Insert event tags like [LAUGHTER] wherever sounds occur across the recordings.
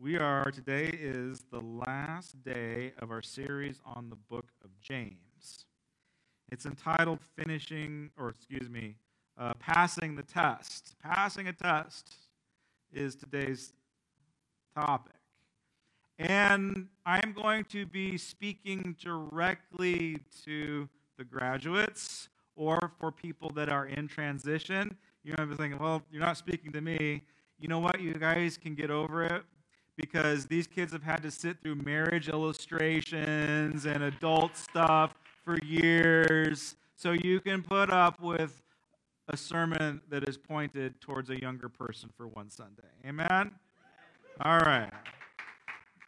we are, today is the last day of our series on the book of James. It's entitled Finishing, or excuse me, uh, Passing the Test. Passing a Test is today's topic. And I am going to be speaking directly to the graduates or for people that are in transition. You might be thinking, well, you're not speaking to me. You know what? You guys can get over it because these kids have had to sit through marriage illustrations and adult stuff for years. So you can put up with a sermon that is pointed towards a younger person for one Sunday. Amen? All right.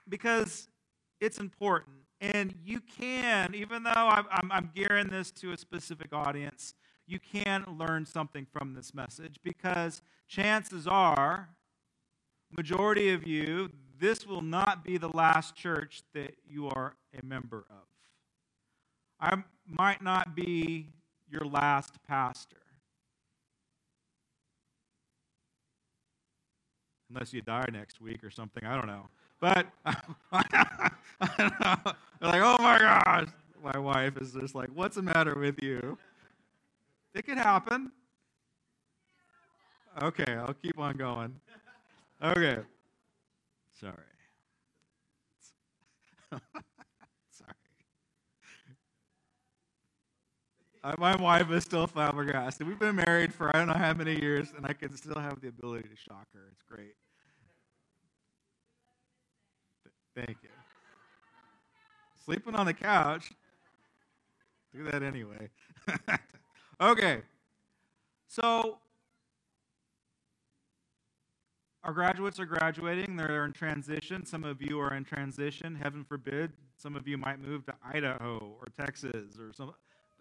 Because it's important. And you can, even though I'm, I'm, gearing this to a specific audience, you can learn something from this message because chances are majority of you, this will not be the last church that you are a member of. I might not be your last pastor. Unless you die next week or something, I don't know. But [LAUGHS] I don't know. They're like, oh my gosh. My wife is just like, what's the matter with you? It could happen. Okay, I'll keep on going. Okay. Sorry. [LAUGHS] Sorry. Uh, my wife is still flabbergasted. We've been married for I don't know how many years, and I can still have the ability to shock her. It's great. Thank you. Sleeping on the couch. Do that anyway. [LAUGHS] okay. So our graduates are graduating, they're in transition. Some of you are in transition, heaven forbid. Some of you might move to Idaho or Texas or some.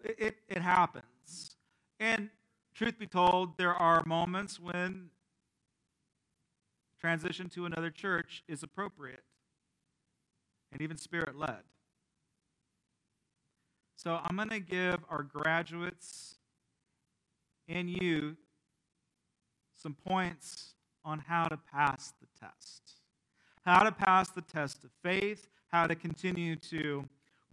It, it, it happens. And truth be told, there are moments when transition to another church is appropriate and even spirit led. So I'm going to give our graduates and you some points on how to pass the test. How to pass the test of faith, how to continue to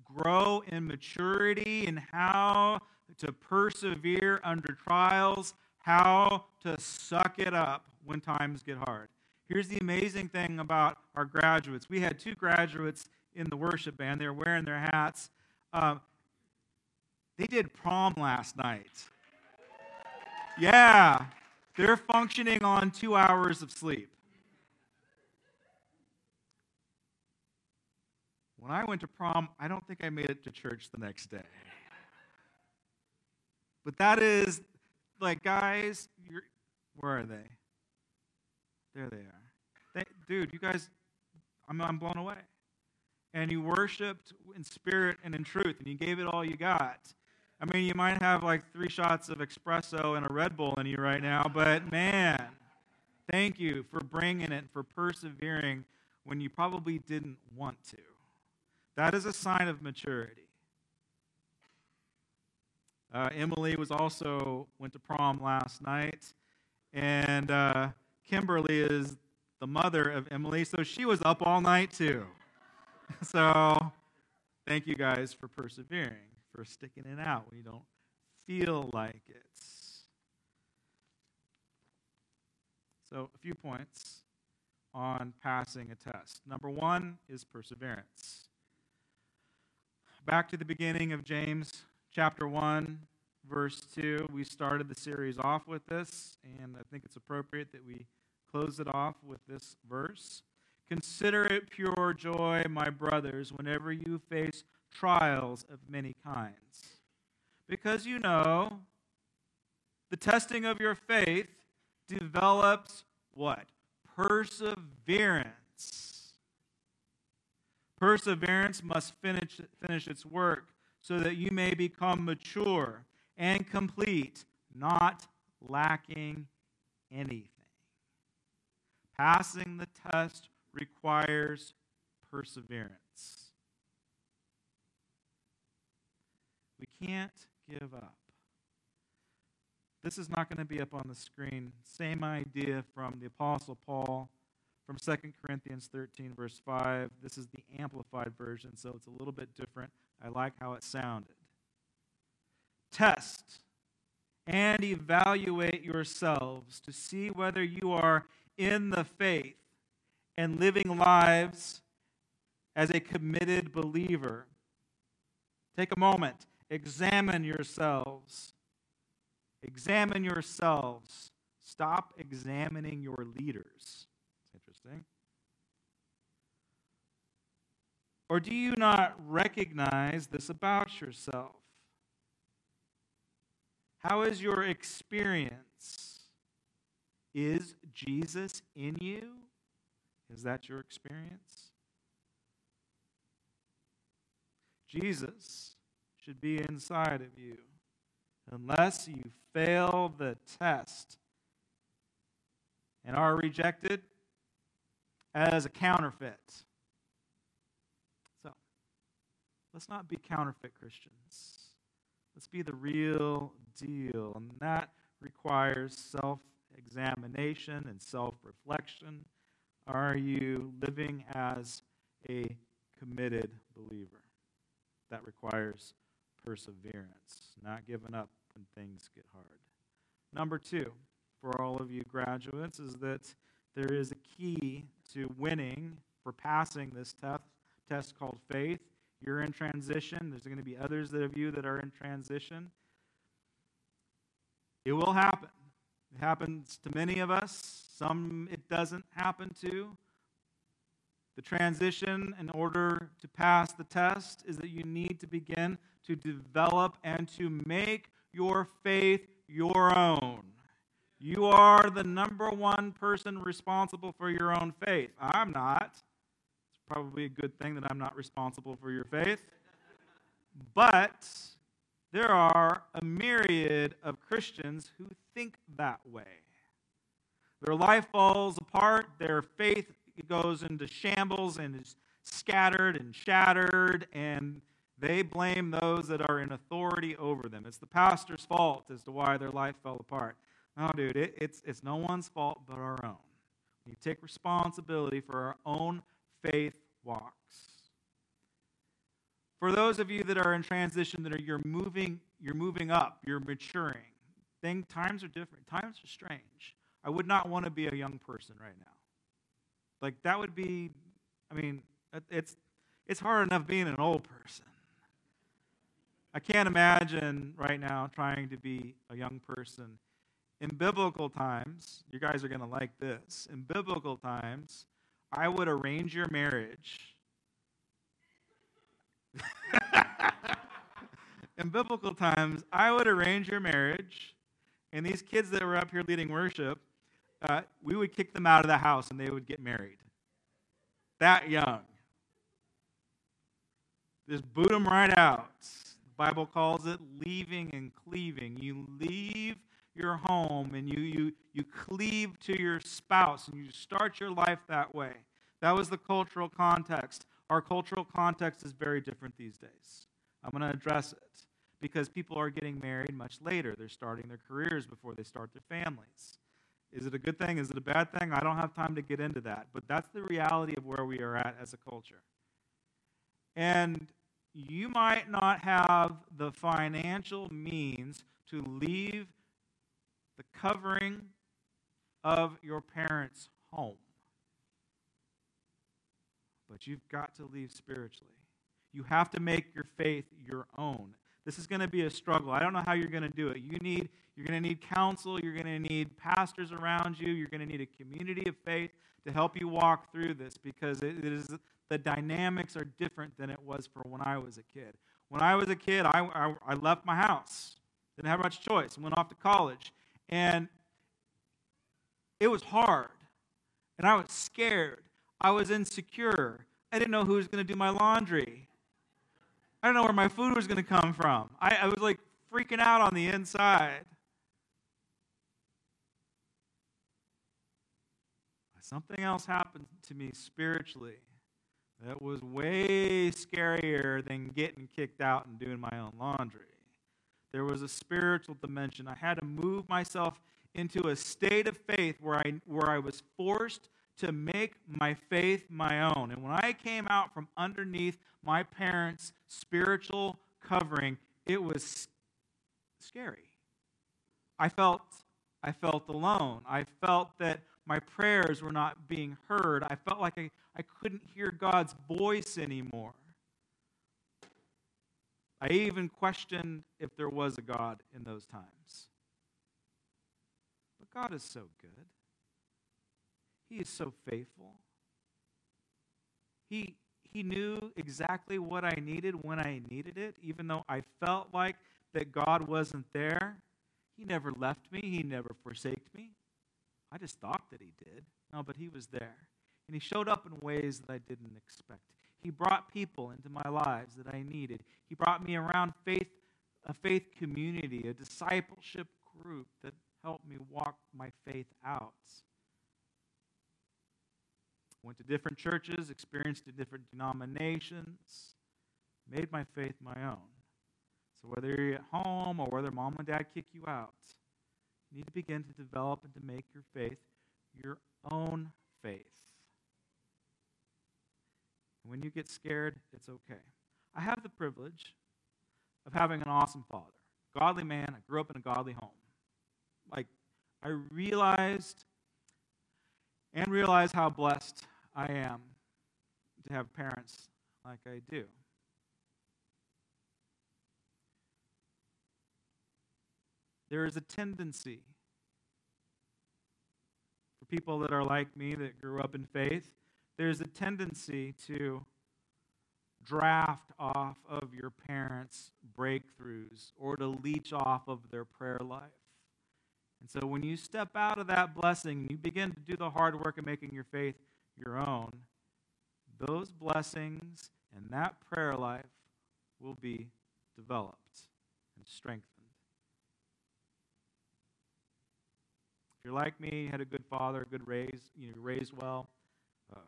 grow in maturity, and how to persevere under trials, how to suck it up when times get hard. Here's the amazing thing about our graduates. We had two graduates in the worship band. They were wearing their hats. Uh, they did prom last night. Yeah. They're functioning on two hours of sleep. When I went to prom, I don't think I made it to church the next day. But that is like, guys, where are they? There they are. They, dude, you guys, I'm, I'm blown away. And you worshiped in spirit and in truth, and you gave it all you got. I mean, you might have like three shots of espresso and a Red Bull in you right now, but man, thank you for bringing it, for persevering when you probably didn't want to. That is a sign of maturity. Uh, Emily was also went to prom last night, and uh, Kimberly is the mother of Emily, so she was up all night too. [LAUGHS] so, thank you guys for persevering for sticking it out when you don't feel like it. So, a few points on passing a test. Number one is perseverance. Back to the beginning of James chapter 1, verse 2. We started the series off with this, and I think it's appropriate that we close it off with this verse. Consider it pure joy, my brothers, whenever you face trials of many kinds. Because you know, the testing of your faith develops what? Perseverance. Perseverance must finish, finish its work so that you may become mature and complete, not lacking anything. Passing the test requires perseverance. Can't give up. This is not going to be up on the screen. Same idea from the Apostle Paul, from 2 Corinthians 13, verse 5. This is the amplified version, so it's a little bit different. I like how it sounded. Test and evaluate yourselves to see whether you are in the faith and living lives as a committed believer. Take a moment, examine yourselves. Examine yourselves. Stop examining your leaders. It's interesting. Or do you not recognize this about yourself? How is your experience? Is Jesus in you? Is that your experience? Jesus should be inside of you unless you fail the test and are rejected as a counterfeit. So, let's not be counterfeit Christians. Let's be the real deal. And that requires self examination and self reflection. Are you living as a committed believer? That requires perseverance, not giving up when things get hard. Number two, for all of you graduates, is that there is a key to winning, for passing this test, test called faith. You're in transition. There's going to be others of you that are in transition. It will happen. It happens to many of us. Some it doesn't happen to. The transition, in order to pass the test, is that you need to begin to develop and to make your faith your own. You are the number one person responsible for your own faith. I'm not. It's probably a good thing that I'm not responsible for your faith. But there are a myriad of Christians who think that way. Their life falls apart, their faith goes into shambles and is scattered and shattered, and they blame those that are in authority over them. It's the pastor's fault as to why their life fell apart. No, dude, it, it's, it's no one's fault but our own. We take responsibility for our own faith walks. For those of you that are in transition, that are you're moving, you're moving up, you're maturing. Thing, times are different. Times are strange. I would not want to be a young person right now. Like that would be, I mean, it's it's hard enough being an old person. I can't imagine right now trying to be a young person. In biblical times, you guys are going to like this. In biblical times, I would arrange your marriage. [LAUGHS] In biblical times, I would arrange your marriage, and these kids that were up here leading worship, uh, we would kick them out of the house and they would get married. That young. Just boot them right out. The Bible calls it leaving and cleaving. You leave your home and you, you, you cleave to your spouse and you start your life that way. That was the cultural context. Our cultural context is very different these days. I'm going to address it because people are getting married much later. They're starting their careers before they start their families. Is it a good thing? Is it a bad thing? I don't have time to get into that. But that's the reality of where we are at as a culture. And you might not have the financial means to leave the covering of your parents' home. But you've got to leave spiritually. You have to make your faith your own. This is going to be a struggle. I don't know how you're going to do it. You need you're going to need counsel, you're going to need pastors around you, you're going to need a community of faith to help you walk through this because it is the dynamics are different than it was for when I was a kid. When I was a kid, I, I, I left my house, didn't have much choice, went off to college, and it was hard, and I was scared. I was insecure. I didn't know who was going to do my laundry. I don't know where my food was going to come from. I, I was like freaking out on the inside. Something else happened to me spiritually that was way scarier than getting kicked out and doing my own laundry. There was a spiritual dimension. I had to move myself into a state of faith where I, where I was forced to make my faith my own. And when I came out from underneath my parents' spiritual covering, it was scary. I felt I felt alone. I felt that my prayers were not being heard. I felt like I, I couldn't hear God's voice anymore. I even questioned if there was a God in those times. But God is so good. He is so faithful. He, he knew exactly what I needed when I needed it, even though I felt like that God wasn't there. He never left me, He never forsaked me. I just thought that He did. No, but He was there. And He showed up in ways that I didn't expect. He brought people into my lives that I needed. He brought me around faith, a faith community, a discipleship group that helped me walk my faith out. Went to different churches, experienced different denominations, made my faith my own. So whether you're at home or whether mom and dad kick you out, you need to begin to develop and to make your faith your own faith. And when you get scared, it's okay. I have the privilege of having an awesome father, godly man. I grew up in a godly home. Like, I realized and realized how blessed I am to have parents like I do. There is a tendency for people that are like me that grew up in faith, there's a tendency to draft off of your parents' breakthroughs or to leech off of their prayer life. And so when you step out of that blessing, and you begin to do the hard work of making your faith your own, those blessings and that prayer life will be developed and strengthened. If you're like me, had a good father, good raise, you know, raised well, oh.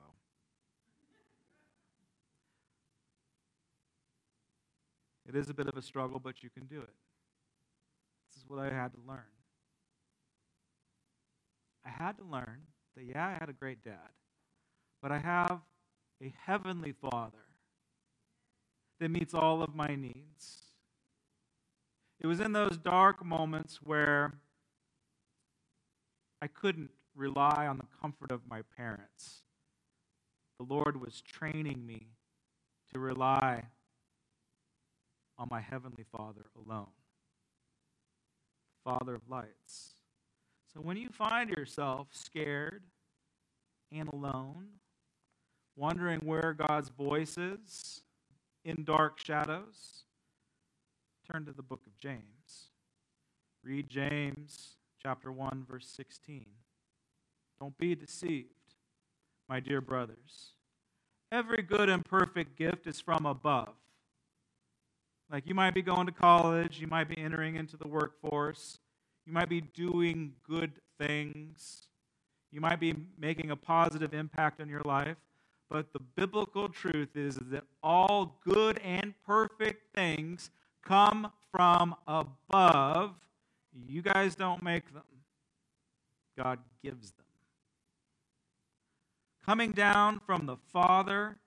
It is a bit of a struggle, but you can do it. This is what I had to learn. I had to learn that, yeah, I had a great dad, but I have a heavenly Father that meets all of my needs. It was in those dark moments where I couldn't rely on the comfort of my parents. The Lord was training me to rely on my Heavenly Father alone, Father of lights. So when you find yourself scared and alone, wondering where God's voice is in dark shadows, turn to the book of James. Read James chapter 1 verse 16. Don't be deceived, my dear brothers. Every good and perfect gift is from above. Like you might be going to college, you might be entering into the workforce, you might be doing good things. You might be making a positive impact on your life. But the biblical truth is that all good and perfect things come from above. You guys don't make them, God gives them. Coming down from the Father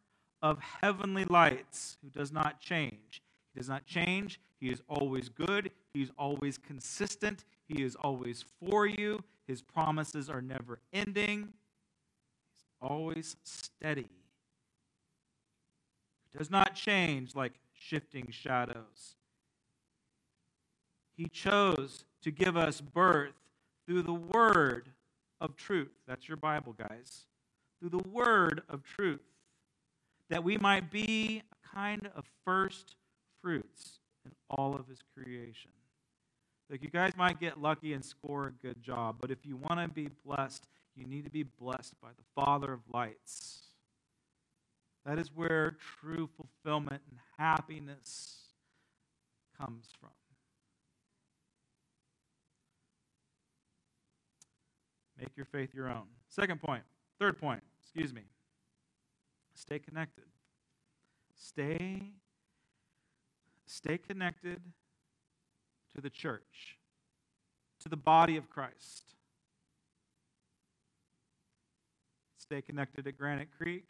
of heavenly lights, who does not change. He does not change. He is always good. He's always consistent. He is always for you. His promises are never ending. Always steady. He does not change like shifting shadows. He chose to give us birth through the word of truth. That's your Bible, guys. Through the word of truth, that we might be a kind of first fruits in all of his creation. Like you guys might get lucky and score a good job, but if you want to be blessed, you need to be blessed by the Father of lights. That is where true fulfillment and happiness comes from. Make your faith your own. Second point, third point, excuse me. Stay connected. Stay stay connected to the church, to the body of Christ. Stay connected at Granite Creek.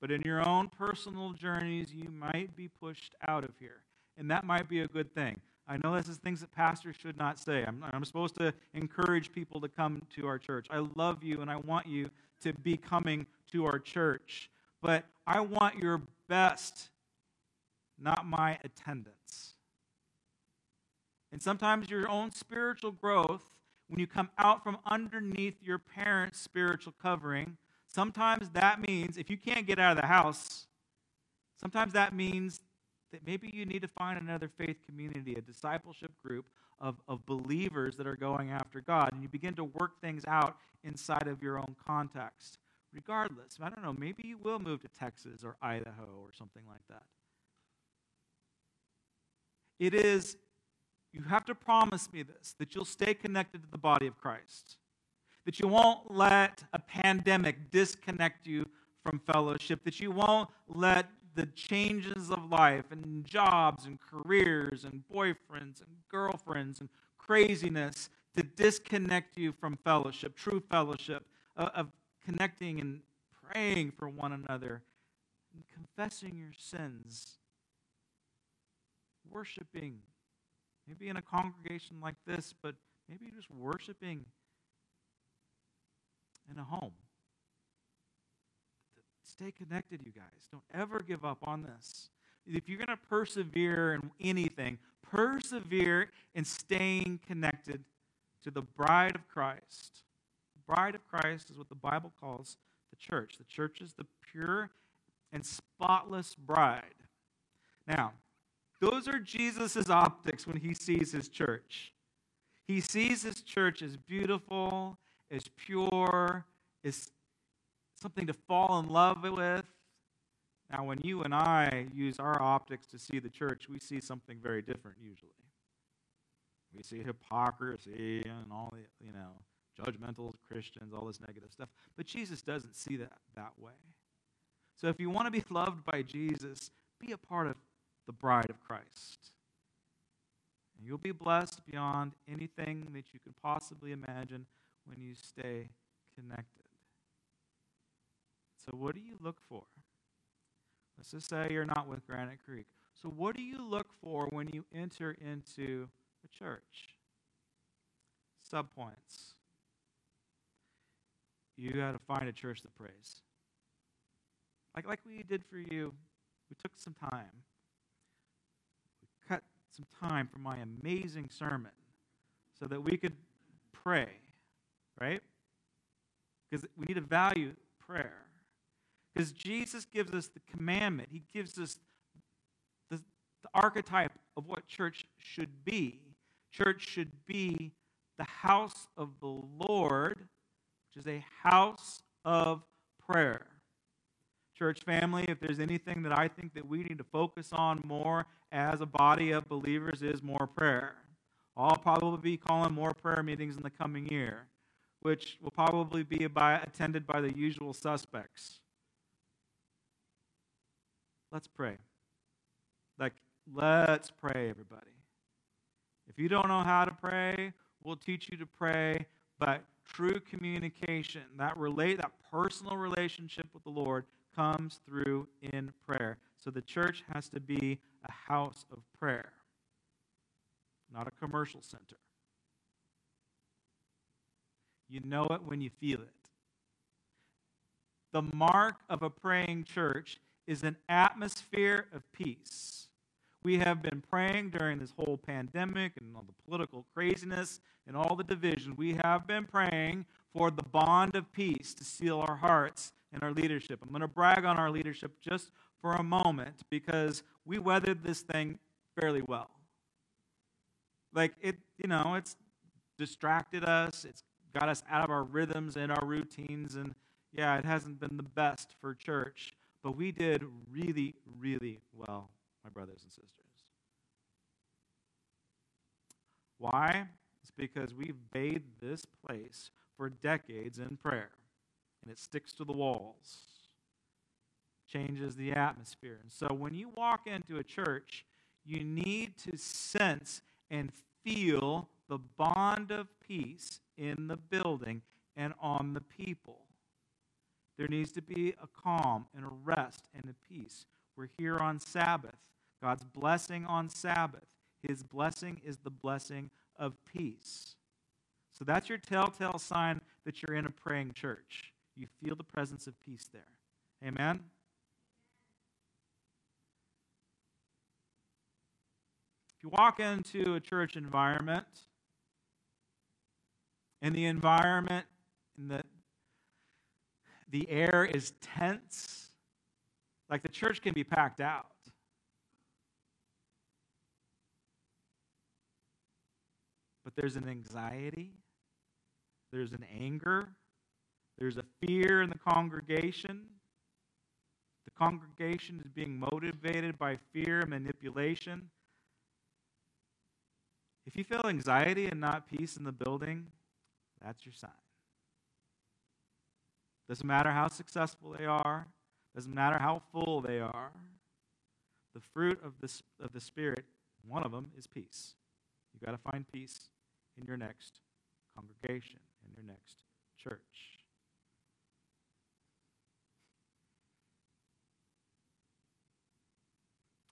But in your own personal journeys, you might be pushed out of here. And that might be a good thing. I know this is things that pastors should not say. I'm, I'm supposed to encourage people to come to our church. I love you and I want you to be coming to our church. But I want your best, not my attendance. And sometimes your own spiritual growth, when you come out from underneath your parents' spiritual covering, sometimes that means if you can't get out of the house, sometimes that means that maybe you need to find another faith community, a discipleship group of, of believers that are going after God. And you begin to work things out inside of your own context. Regardless, I don't know, maybe you will move to Texas or Idaho or something like that. It is, you have to promise me this, that you'll stay connected to the body of Christ, that you won't let a pandemic disconnect you from fellowship, that you won't let the changes of life and jobs and careers and boyfriends and girlfriends and craziness to disconnect you from fellowship, true fellowship, of, of connecting and praying for one another and confessing your sins, worshiping, maybe in a congregation like this, but maybe just worshiping in a home. Stay connected, you guys. Don't ever give up on this. If you're going to persevere in anything, persevere in staying connected to the bride of Christ. The bride of Christ is what the Bible calls the church. The church is the pure and spotless bride. Now, those are Jesus' optics when he sees his church. He sees his church as beautiful, as pure, as something to fall in love with. Now, when you and I use our optics to see the church, we see something very different usually. We see hypocrisy and all the, you know, judgmental Christians, all this negative stuff. But Jesus doesn't see that that way. So if you want to be loved by Jesus, be a part of the bride of Christ. And you'll be blessed beyond anything that you could possibly imagine when you stay connected. So, what do you look for? Let's just say you're not with Granite Creek. So, what do you look for when you enter into a church? Subpoints. You got to find a church that prays. Like, like we did for you, we took some time. Some time for my amazing sermon so that we could pray, right? Because we need to value prayer. Because Jesus gives us the commandment, He gives us the, the archetype of what church should be. Church should be the house of the Lord, which is a house of prayer. Church family, if there's anything that I think that we need to focus on more as a body of believers is more prayer. I'll probably be calling more prayer meetings in the coming year, which will probably be by, attended by the usual suspects. Let's pray. Like, let's pray, everybody. If you don't know how to pray, we'll teach you to pray, but true communication, that relate that personal relationship with the Lord comes through in prayer. So the church has to be a house of prayer, not a commercial center. You know it when you feel it. The mark of a praying church is an atmosphere of peace. We have been praying during this whole pandemic and all the political craziness and all the division. We have been praying for the bond of peace to seal our hearts and our leadership. I'm going to brag on our leadership just for a moment because we weathered this thing fairly well. Like it, you know, it's distracted us, it's got us out of our rhythms and our routines, and yeah, it hasn't been the best for church. But we did really, really well, my brothers and sisters. Why? It's because we've bathed this place for decades in prayer, and it sticks to the walls, changes the atmosphere. And so when you walk into a church, you need to sense and feel the bond of peace in the building and on the people. There needs to be a calm and a rest and a peace. We're here on Sabbath. God's blessing on Sabbath. His blessing is the blessing of peace. So that's your telltale sign that you're in a praying church. You feel the presence of peace there. Amen? If you walk into a church environment, and the environment and the, the air is tense, like the church can be packed out. But there's an anxiety, there's an anger, there's a fear in the congregation. The congregation is being motivated by fear and manipulation. If you feel anxiety and not peace in the building, that's your sign. Doesn't matter how successful they are, doesn't matter how full they are. The fruit of the, of the Spirit, one of them is peace. You've got to find peace in your next congregation, in your next church.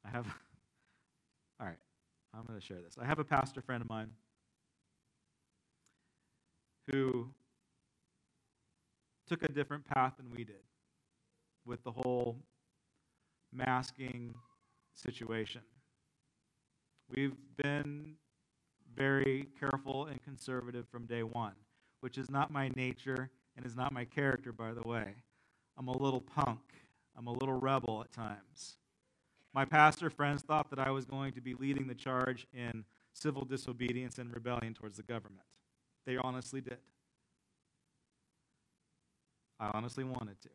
I have, [LAUGHS] all right, I'm going to share this. I have a pastor friend of mine who took a different path than we did with the whole masking situation. We've been very careful and conservative from day one, which is not my nature and is not my character, by the way. I'm a little punk, I'm a little rebel at times. My pastor friends thought that I was going to be leading the charge in civil disobedience and rebellion towards the government. They honestly did. I honestly wanted to.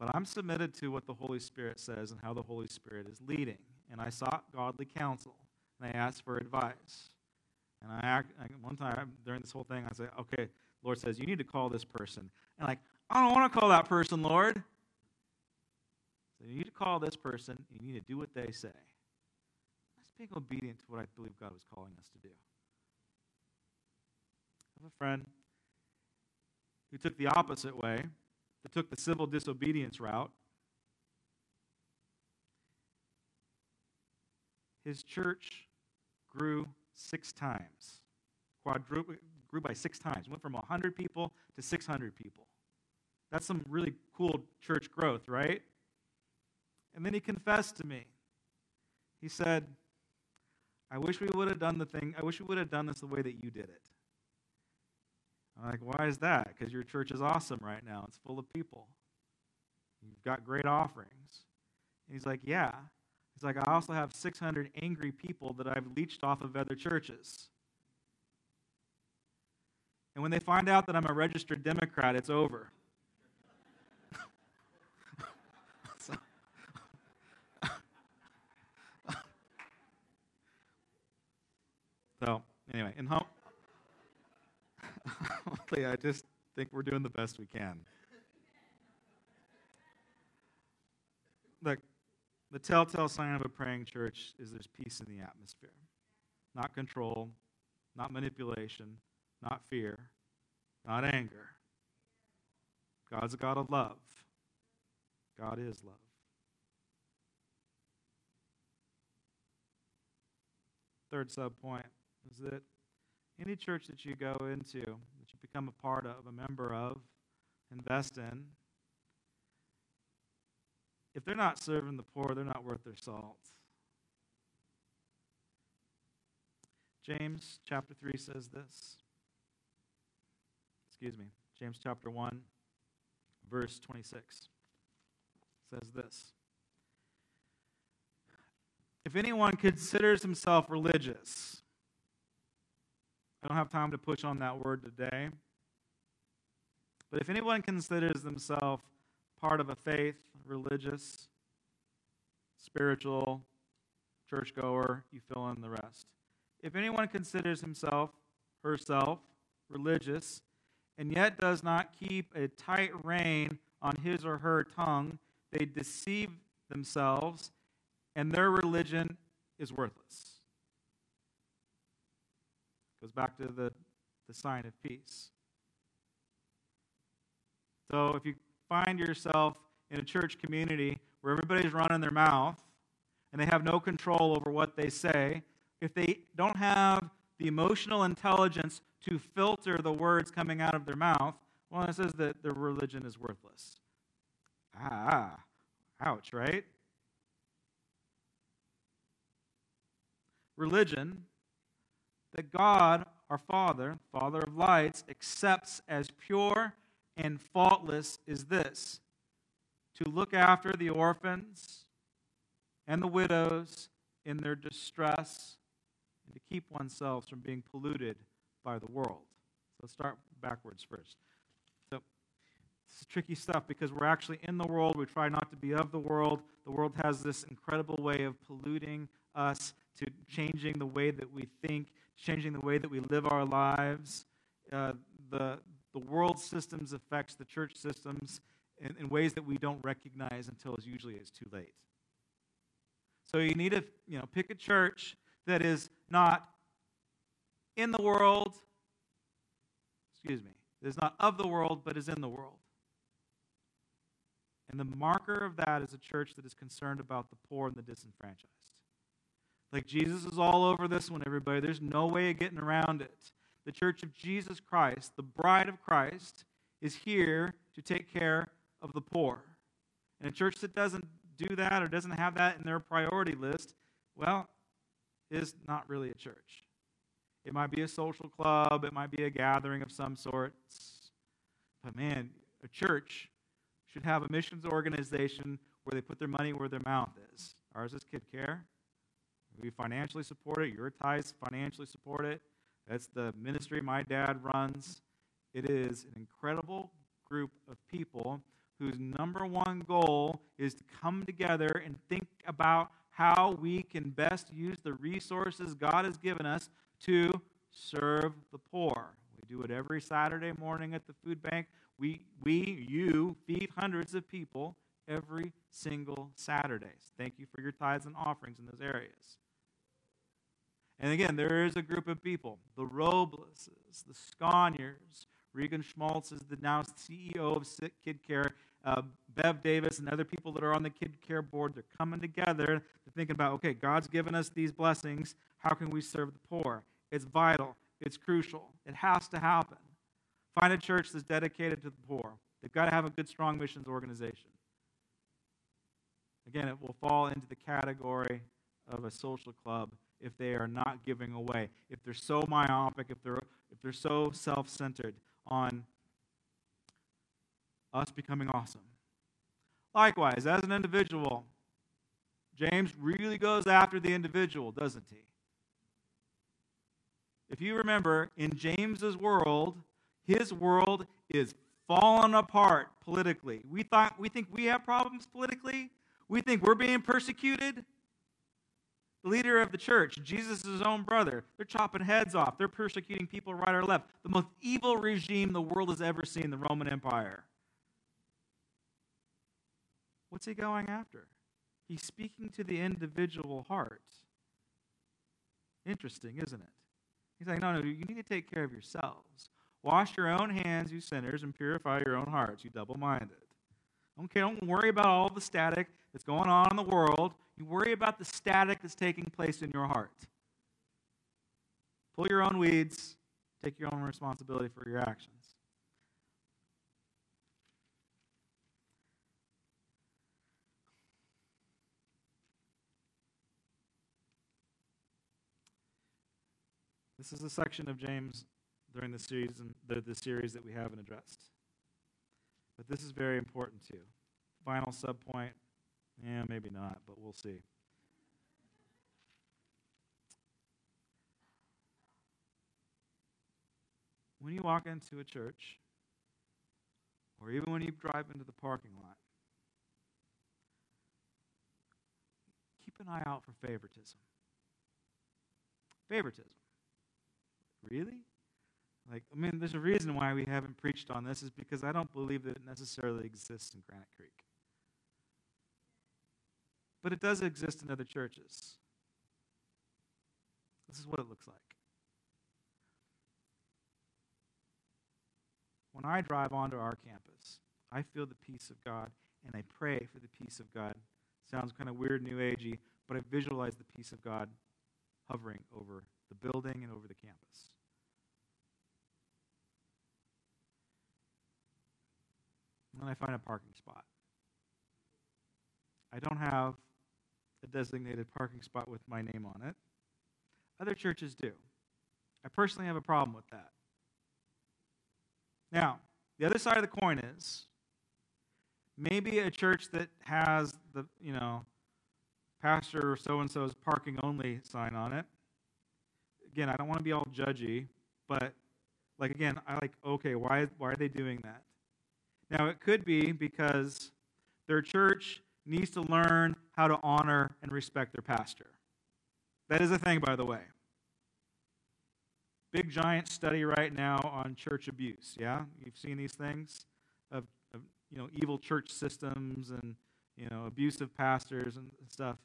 But I'm submitted to what the Holy Spirit says and how the Holy Spirit is leading. And I sought godly counsel and I asked for advice. And I, one time during this whole thing, I said, "Okay, Lord says you need to call this person." And like, I don't want to call that person, Lord. So you need to call this person. You need to do what they say. That's being obedient to what I believe God was calling us to do. I have a friend who took the opposite way that took the civil disobedience route. His church grew six times, quadruple, grew by six times, went from 100 people to 600 people. That's some really cool church growth, right? And then he confessed to me. He said, I wish we would have done the thing, I wish we would have done this the way that you did it. I'm like, why is that? Because your church is awesome right now. It's full of people. You've got great offerings. And he's like, yeah. He's like, I also have 600 angry people that I've leached off of other churches. And when they find out that I'm a registered Democrat, it's over. So, anyway, in home. [LAUGHS] I just think we're doing the best we can. Look, the telltale sign of a praying church is there's peace in the atmosphere. Not control, not manipulation, not fear, not anger. God's a God of love. God is love. Third sub point is that any church that you go into, that you become a part of, a member of, invest in, if they're not serving the poor, they're not worth their salt. James chapter 3 says this. Excuse me. James chapter 1, verse 26 says this. If anyone considers himself religious, I don't have time to push on that word today. But if anyone considers themselves part of a faith, religious, spiritual, churchgoer, you fill in the rest. If anyone considers himself, herself, religious, and yet does not keep a tight rein on his or her tongue, they deceive themselves, and their religion is worthless. Goes back to the, the sign of peace. So if you find yourself in a church community where everybody's running their mouth and they have no control over what they say, if they don't have the emotional intelligence to filter the words coming out of their mouth, well, it says that their religion is worthless. Ah, ouch, right? Religion that God, our Father, Father of lights, accepts as pure and faultless is this to look after the orphans and the widows in their distress and to keep oneself from being polluted by the world. So let's start backwards first. So this is tricky stuff because we're actually in the world. We try not to be of the world. The world has this incredible way of polluting us, to changing the way that we think, changing the way that we live our lives. Uh, the, the world systems affects the church systems in, in ways that we don't recognize until it's usually it's too late. So you need to you know, pick a church that is not in the world, excuse me, that is not of the world, but is in the world. And the marker of that is a church that is concerned about the poor and the disenfranchised. Like Jesus is all over this one, everybody. There's no way of getting around it. The church of Jesus Christ, the bride of Christ, is here to take care of the poor. And a church that doesn't do that or doesn't have that in their priority list, well, is not really a church. It might be a social club, it might be a gathering of some sorts. But man, a church should have a missions organization where they put their money where their mouth is. Ours is Kid Care. We financially support it. Your tithes financially support it. That's the ministry my dad runs. It is an incredible group of people whose number one goal is to come together and think about how we can best use the resources God has given us to serve the poor. We do it every Saturday morning at the food bank. We, we, you, feed hundreds of people every single Saturday. Thank you for your tithes and offerings in those areas. And again, there is a group of people, the Robleses, the Sconyers. Regan Schmaltz is the now CEO of Kid Care. Uh, Bev Davis and other people that are on the Kid Care board, they're coming together. They're thinking about, okay, God's given us these blessings. How can we serve the poor? It's vital. It's crucial. It has to happen. Find a church that's dedicated to the poor. They've got to have a good, strong missions organization. Again, it will fall into the category of a social club if they are not giving away, if they're so myopic, if they're, if they're so self centered on us becoming awesome. Likewise, as an individual, James really goes after the individual, doesn't he? If you remember, in James's world, his world is falling apart politically. We thought we think we have problems politically. We think we're being persecuted. The leader of the church, Jesus' own brother, they're chopping heads off. They're persecuting people right or left. The most evil regime the world has ever seen, the Roman Empire. What's he going after? He's speaking to the individual heart. Interesting, isn't it? He's like, no, no, you need to take care of yourselves. Wash your own hands, you sinners, and purify your own hearts, you double minded. Okay, don't worry about all the static that's going on in the world. You worry about the static that's taking place in your heart. Pull your own weeds, take your own responsibility for your actions. This is a section of James during the series, the, the series that we haven't addressed. But this is very important too. Final subpoint, yeah, maybe not, but we'll see. When you walk into a church, or even when you drive into the parking lot, keep an eye out for favoritism. Favoritism. Really? Like, I mean, there's a reason why we haven't preached on this, is because I don't believe that it necessarily exists in Granite Creek. But it does exist in other churches. This is what it looks like. when I drive onto our campus, I feel the peace of God and I pray for the peace of God. Sounds kind of weird, new agey, but I visualize the peace of God hovering over the building and over the campus. And I find a parking spot. I don't have a designated parking spot with my name on it. Other churches do. I personally have a problem with that. Now, the other side of the coin is maybe a church that has the, you know, pastor so and so's parking only sign on it. Again, I don't want to be all judgy, but like again, I like okay, why why are they doing that? Now, it could be because their church needs to learn how to honor and respect their pastor. That is a thing, by the way. Big giant study right now on church abuse. Yeah, you've seen these things of, of you know evil church systems and you know abusive pastors and stuff,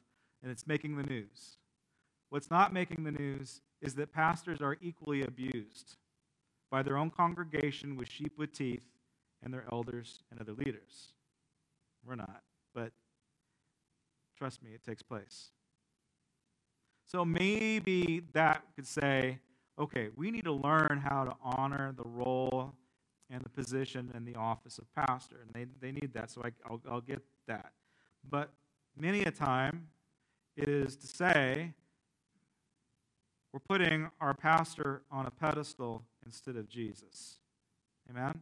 and it's making the news. What's not making the news is that pastors are equally abused by their own congregation with sheep with teeth and their elders and other leaders. We're not, but trust me, it takes place. So maybe that could say, okay, we need to learn how to honor the role and the position and the office of pastor. And they, they need that, so I, I'll, I'll get that. But many a time, it is to say, we're putting our pastor on a pedestal instead of Jesus. Amen?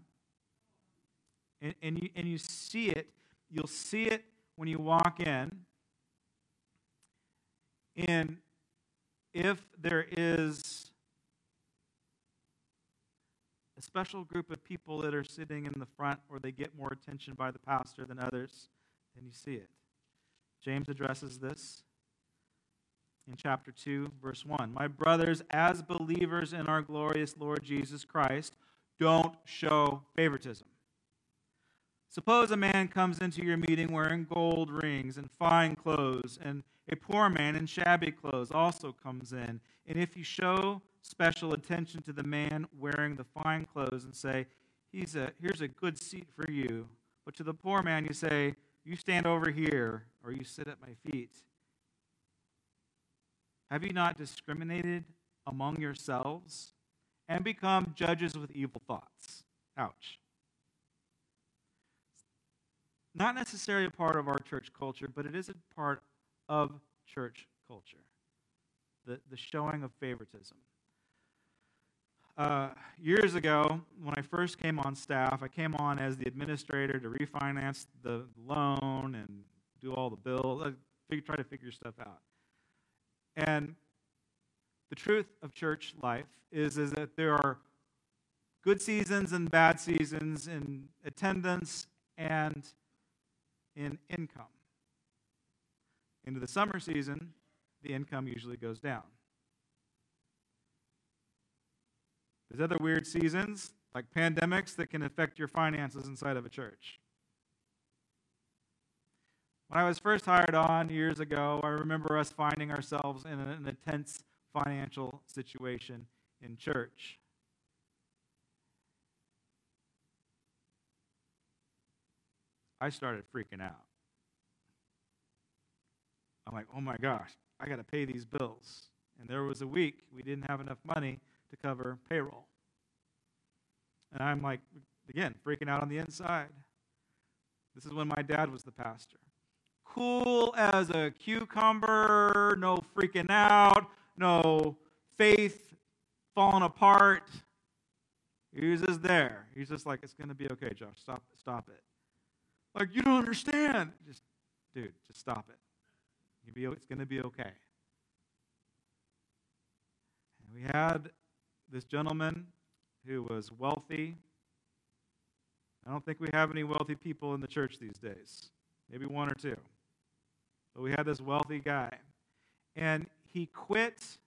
And, and, you, and you see it, you'll see it when you walk in. And if there is a special group of people that are sitting in the front or they get more attention by the pastor than others, then you see it. James addresses this in chapter 2, verse 1. My brothers, as believers in our glorious Lord Jesus Christ, don't show favoritism. Suppose a man comes into your meeting wearing gold rings and fine clothes, and a poor man in shabby clothes also comes in. And if you show special attention to the man wearing the fine clothes and say, He's a, Here's a good seat for you, but to the poor man you say, You stand over here, or you sit at my feet. Have you not discriminated among yourselves and become judges with evil thoughts? Ouch not necessarily a part of our church culture, but it is a part of church culture the, the showing of favoritism. Uh, years ago, when I first came on staff, I came on as the administrator to refinance the loan and do all the bills, uh, try to figure stuff out. And the truth of church life is, is that there are good seasons and bad seasons in attendance and in income. Into the summer season, the income usually goes down. There's other weird seasons, like pandemics, that can affect your finances inside of a church. When I was first hired on years ago, I remember us finding ourselves in an intense financial situation in church. I started freaking out. I'm like, oh my gosh, I got to pay these bills. And there was a week we didn't have enough money to cover payroll. And I'm like, again, freaking out on the inside. This is when my dad was the pastor. Cool as a cucumber, no freaking out, no faith falling apart. He's just there. He's just like, it's going to be okay, Josh. Stop, stop it. Like, you don't understand. Just, dude, just stop it. It's going to be okay. And we had this gentleman who was wealthy. I don't think we have any wealthy people in the church these days, maybe one or two. But we had this wealthy guy. And he quit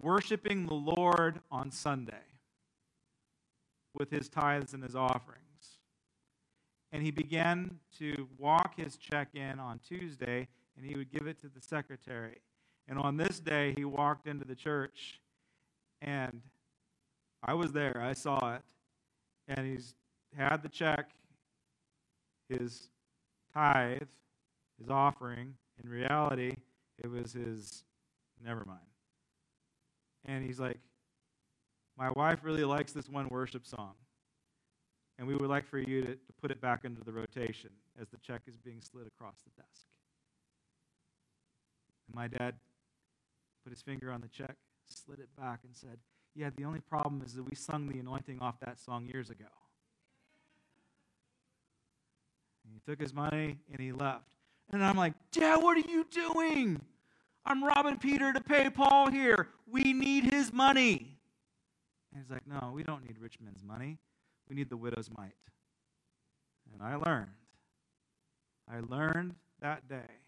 worshiping the Lord on Sunday with his tithes and his offerings. And he began to walk his check in on Tuesday, and he would give it to the secretary. And on this day, he walked into the church, and I was there. I saw it. And he's had the check, his tithe, his offering. In reality, it was his, never mind. And he's like, My wife really likes this one worship song. And we would like for you to, to put it back into the rotation as the check is being slid across the desk. And my dad put his finger on the check, slid it back, and said, Yeah, the only problem is that we sung the anointing off that song years ago. And he took his money and he left. And I'm like, Dad, what are you doing? I'm robbing Peter to pay Paul here. We need his money. And he's like, No, we don't need rich men's money. We need the widow's mite. And I learned, I learned that day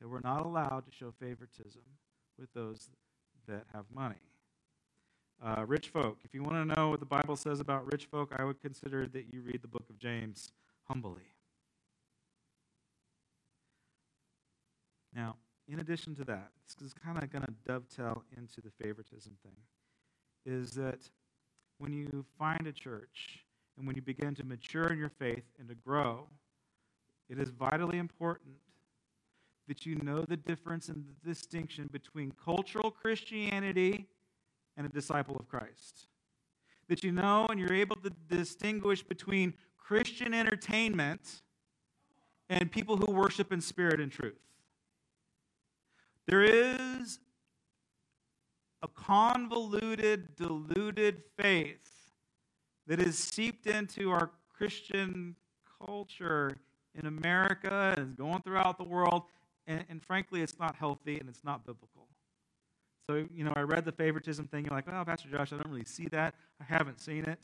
that we're not allowed to show favoritism with those that have money. Uh, rich folk. If you want to know what the Bible says about rich folk, I would consider that you read the book of James humbly. Now, in addition to that, this is kind of going to dovetail into the favoritism thing, is that when you find a church and when you begin to mature in your faith and to grow, it is vitally important that you know the difference and the distinction between cultural Christianity and a disciple of Christ. That you know and you're able to distinguish between Christian entertainment and people who worship in spirit and truth. There is a convoluted, diluted faith that is seeped into our Christian culture in America and is going throughout the world and, and frankly, it's not healthy and it's not biblical. So, you know, I read the favoritism thing. You're like, well, Pastor Josh, I don't really see that. I haven't seen it.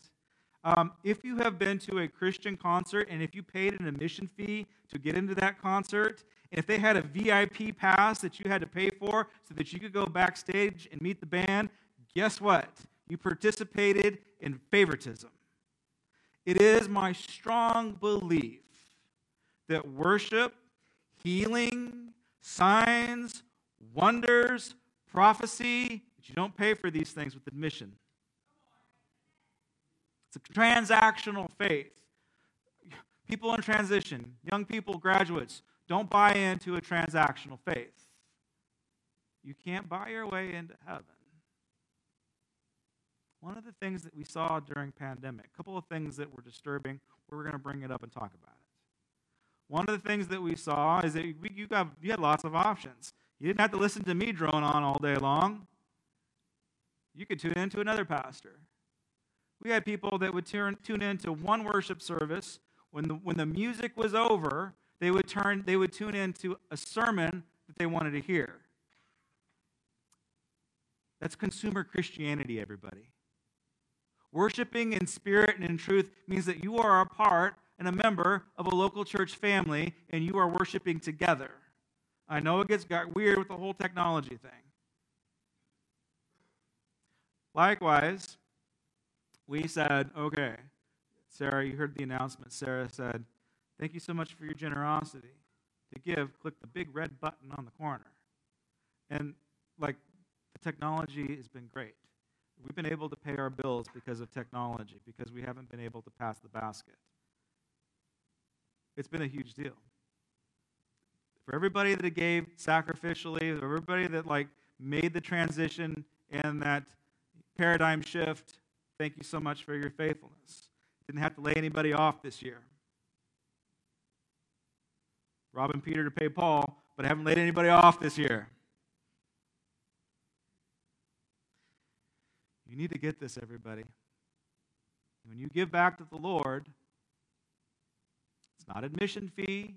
Um, if you have been to a Christian concert and if you paid an admission fee to get into that concert, and if they had a VIP pass that you had to pay for so that you could go backstage and meet the band, guess what? You participated in favoritism. It is my strong belief that worship, healing, signs, wonders, prophecy. You don't pay for these things with admission. It's a transactional faith. People in transition, young people, graduates, don't buy into a transactional faith. You can't buy your way into heaven. One of the things that we saw during pandemic, a couple of things that were disturbing, we're going to bring it up and talk about it. One of the things that we saw is that you, got, you had lots of options. You didn't have to listen to me drone on all day long. You could tune into another pastor. We had people that would turn, tune into one worship service. When the, when the music was over, they would, turn, they would tune into a sermon that they wanted to hear. That's consumer Christianity, everybody. Worshiping in spirit and in truth means that you are a part and a member of a local church family and you are worshiping together. I know it gets got weird with the whole technology thing. Likewise, we said, okay, Sarah, you heard the announcement. Sarah said, thank you so much for your generosity. To give, click the big red button on the corner. And like the technology has been great. We've been able to pay our bills because of technology, because we haven't been able to pass the basket. It's been a huge deal. For everybody that gave sacrificially, for everybody that like made the transition and that paradigm shift, thank you so much for your faithfulness. Didn't have to lay anybody off this year. Robbing Peter to pay Paul, but I haven't laid anybody off this year. You need to get this, everybody. When you give back to the Lord, it's not admission fee,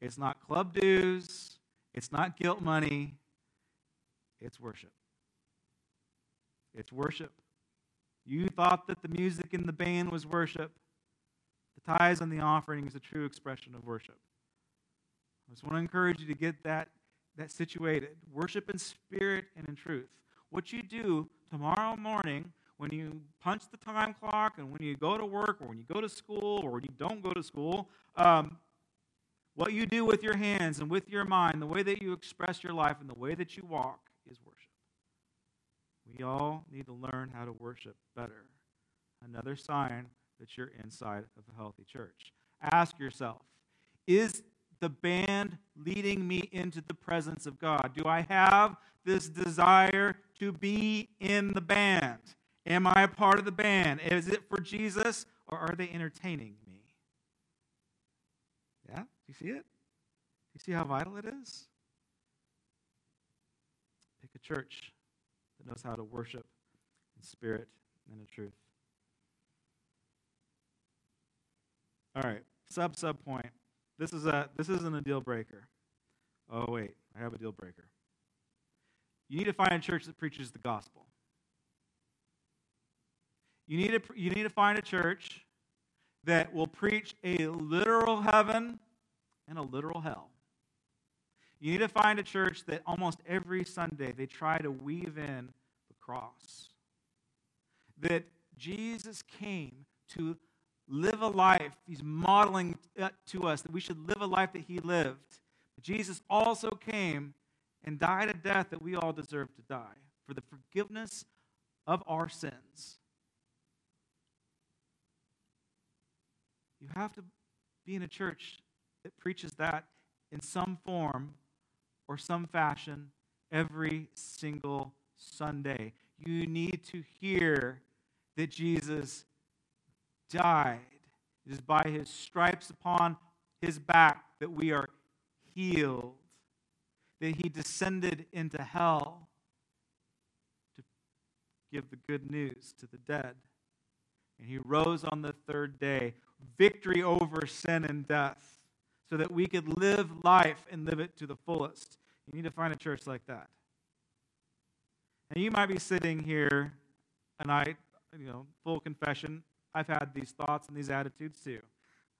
it's not club dues, it's not guilt money, it's worship. It's worship. You thought that the music in the band was worship. The tithes and the offering is a true expression of worship. I just want to encourage you to get that, that situated. Worship in spirit and in truth. What you do tomorrow morning when you punch the time clock and when you go to work or when you go to school or when you don't go to school, um, what you do with your hands and with your mind, the way that you express your life and the way that you walk. We all need to learn how to worship better. Another sign that you're inside of a healthy church. Ask yourself Is the band leading me into the presence of God? Do I have this desire to be in the band? Am I a part of the band? Is it for Jesus or are they entertaining me? Yeah? Do you see it? Do you see how vital it is? Pick a church knows how to worship in spirit and in truth. All right, sub sub point. This is a this isn't a deal breaker. Oh wait, I have a deal breaker. You need to find a church that preaches the gospel. You need to you need to find a church that will preach a literal heaven and a literal hell. You need to find a church that almost every Sunday they try to weave in the cross. That Jesus came to live a life, he's modeling uh, to us that we should live a life that he lived. But Jesus also came and died a death that we all deserve to die for the forgiveness of our sins. You have to be in a church that preaches that in some form or some fashion every single Sunday. You need to hear that Jesus died. It is by his stripes upon his back that we are healed, that he descended into hell to give the good news to the dead. And he rose on the third day, victory over sin and death, so that we could live life and live it to the fullest. You need to find a church like that. And you might be sitting here, and I, you know, full confession, I've had these thoughts and these attitudes too.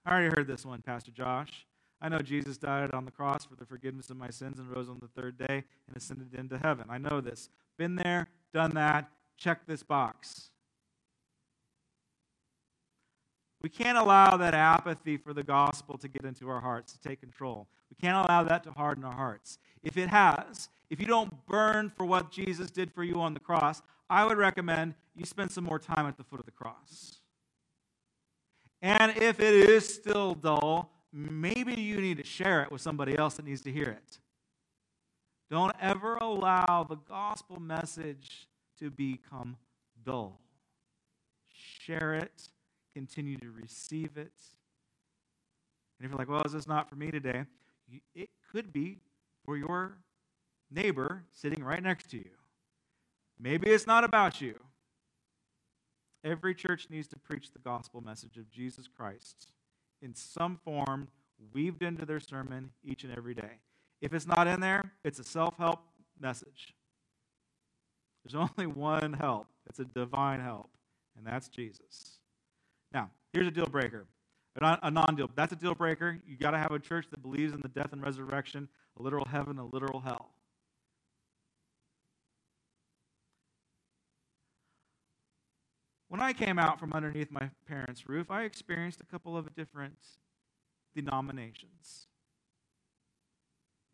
I already heard this one, Pastor Josh. I know Jesus died on the cross for the forgiveness of my sins and rose on the third day and ascended into heaven. I know this. Been there, done that, check this box. We can't allow that apathy for the gospel to get into our hearts, to take control. We can't allow that to harden our hearts. If it has, if you don't burn for what Jesus did for you on the cross, I would recommend you spend some more time at the foot of the cross. And if it is still dull, maybe you need to share it with somebody else that needs to hear it. Don't ever allow the gospel message to become dull. Share it, continue to receive it. And if you're like, well, is this not for me today? It could be for your neighbor sitting right next to you. Maybe it's not about you. Every church needs to preach the gospel message of Jesus Christ in some form, weaved into their sermon each and every day. If it's not in there, it's a self help message. There's only [LAUGHS] one help, it's a divine help, and that's Jesus. Now, here's a deal breaker. A non deal. That's a deal breaker. You got to have a church that believes in the death and resurrection, a literal heaven, a literal hell. When I came out from underneath my parents' roof, I experienced a couple of different denominations.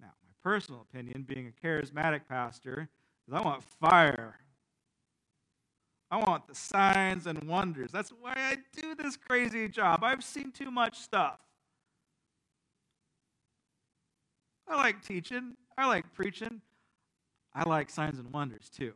Now, my personal opinion, being a charismatic pastor, is I want fire. I want the signs and wonders. That's why I do this crazy job. I've seen too much stuff. I like teaching, I like preaching, I like signs and wonders too.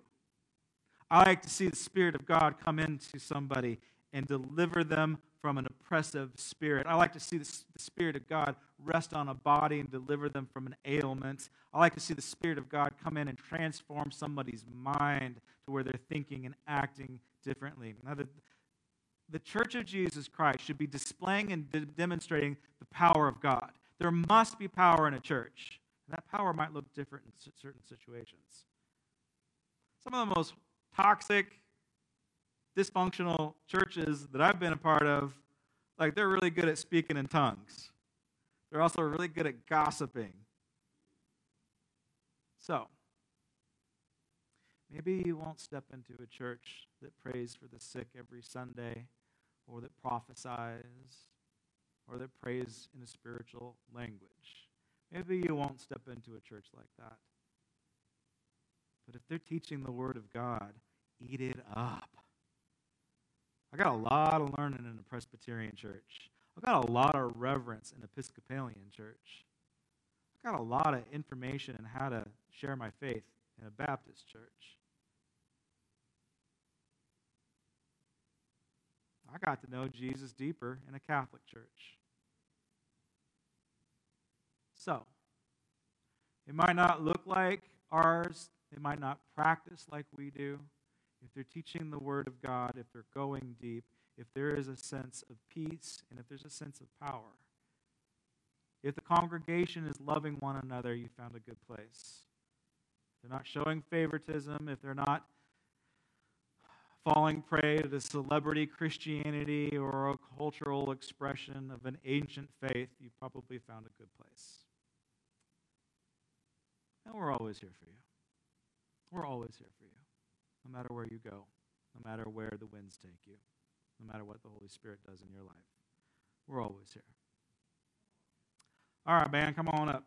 I like to see the Spirit of God come into somebody and deliver them from an oppressive spirit. I like to see the, Spirit of God rest on a body and deliver them from an ailment. I like to see the Spirit of God come in and transform somebody's mind to where they're thinking and acting differently. Now, the, the Church of Jesus Christ should be displaying and de- demonstrating the power of God. There must be power in a church. And that power might look different in certain situations. Some of the most toxic, dysfunctional churches that I've been a part of, like they're really good at speaking in tongues. They're also really good at gossiping. So, maybe you won't step into a church that prays for the sick every Sunday, or that prophesies, or that prays in a spiritual language. Maybe you won't step into a church like that. But if they're teaching the Word of God eat it up. I got a lot of learning in a Presbyterian church. I got a lot of reverence in Episcopalian church. I got a lot of information in how to share my faith in a Baptist church. I got to know Jesus deeper in a Catholic church. So, it might not look like ours, they might not practice like we do. If they're teaching the Word of God, if they're going deep, if there is a sense of peace, and if there's a sense of power. If the congregation is loving one another, you found a good place. If they're not showing favoritism, if they're not falling prey to the celebrity Christianity or a cultural expression of an ancient faith, you probably found a good place. And we're always here for you. We're always here for you, no matter where you go, no matter where the winds take you, no matter what the Holy Spirit does in your life. We're always here. All right, man, come on up.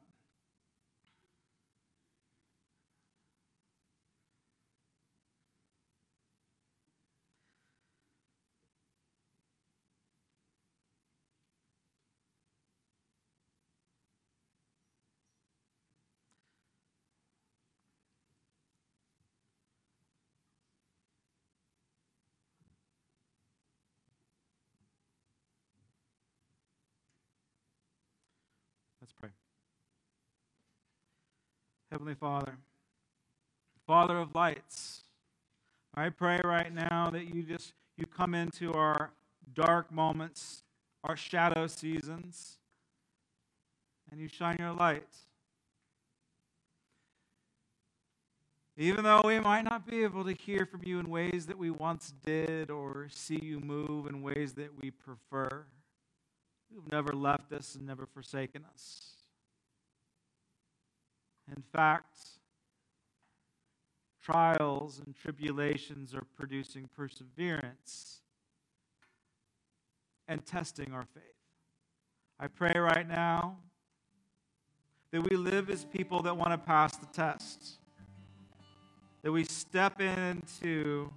Let's pray. Heavenly Father, Father of lights, I pray right now that you just you come into our dark moments, our shadow seasons, and you shine your light. Even though we might not be able to hear from you in ways that we once did or see you move in ways that we prefer who've never left us and never forsaken us. In fact, trials and tribulations are producing perseverance and testing our faith. I pray right now that we live as people that want to pass the test, that we step into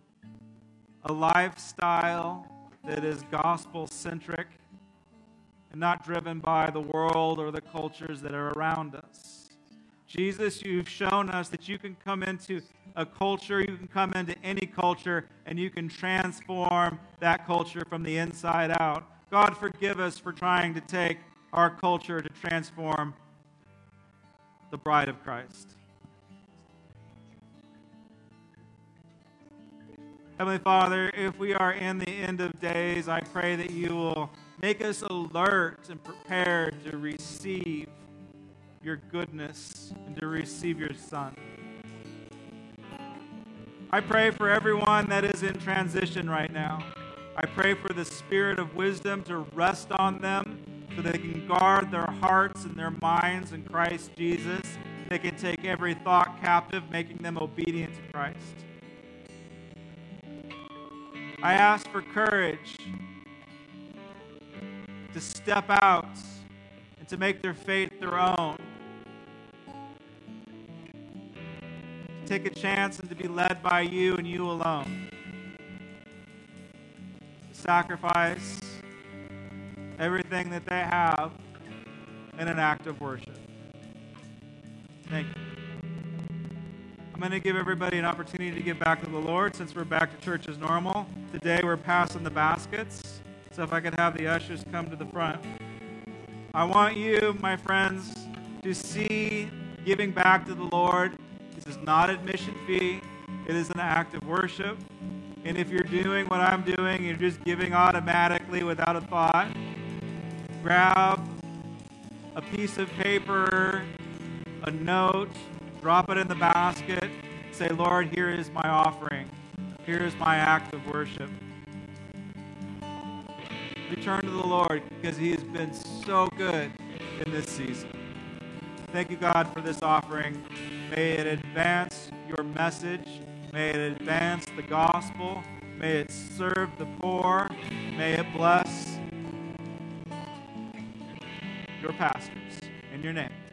a lifestyle that is gospel centric and not driven by the world or the cultures that are around us. Jesus, you've shown us that you can come into a culture, you can come into any culture, and you can transform that culture from the inside out. God, forgive us for trying to take our culture to transform the bride of Christ. Heavenly Father, if we are in the end of days, I pray that you will Make us alert and prepared to receive your goodness and to receive your Son. I pray for everyone that is in transition right now. I pray for the spirit of wisdom to rest on them so they can guard their hearts and their minds in Christ Jesus. They can take every thought captive, making them obedient to Christ. I ask for courage to step out and to make their faith their own. To take a chance and to be led by you and you alone. To sacrifice everything that they have in an act of worship. Thank you. I'm going to give everybody an opportunity to give back to the Lord since we're back to church as normal. Today we're passing the baskets. So if I could have the ushers come to the front. I want you, my friends, to see giving back to the Lord. This is not admission fee. It is an act of worship. And if you're doing what I'm doing, you're just giving automatically without a thought, grab a piece of paper, a note, drop it in the basket, say, Lord, here is my offering. Here is my act of worship. Return to the Lord because He has been so good in this season. Thank you, God, for this offering. May it advance your message. May it advance the gospel. May it serve the poor. May it bless your pastors. In your name.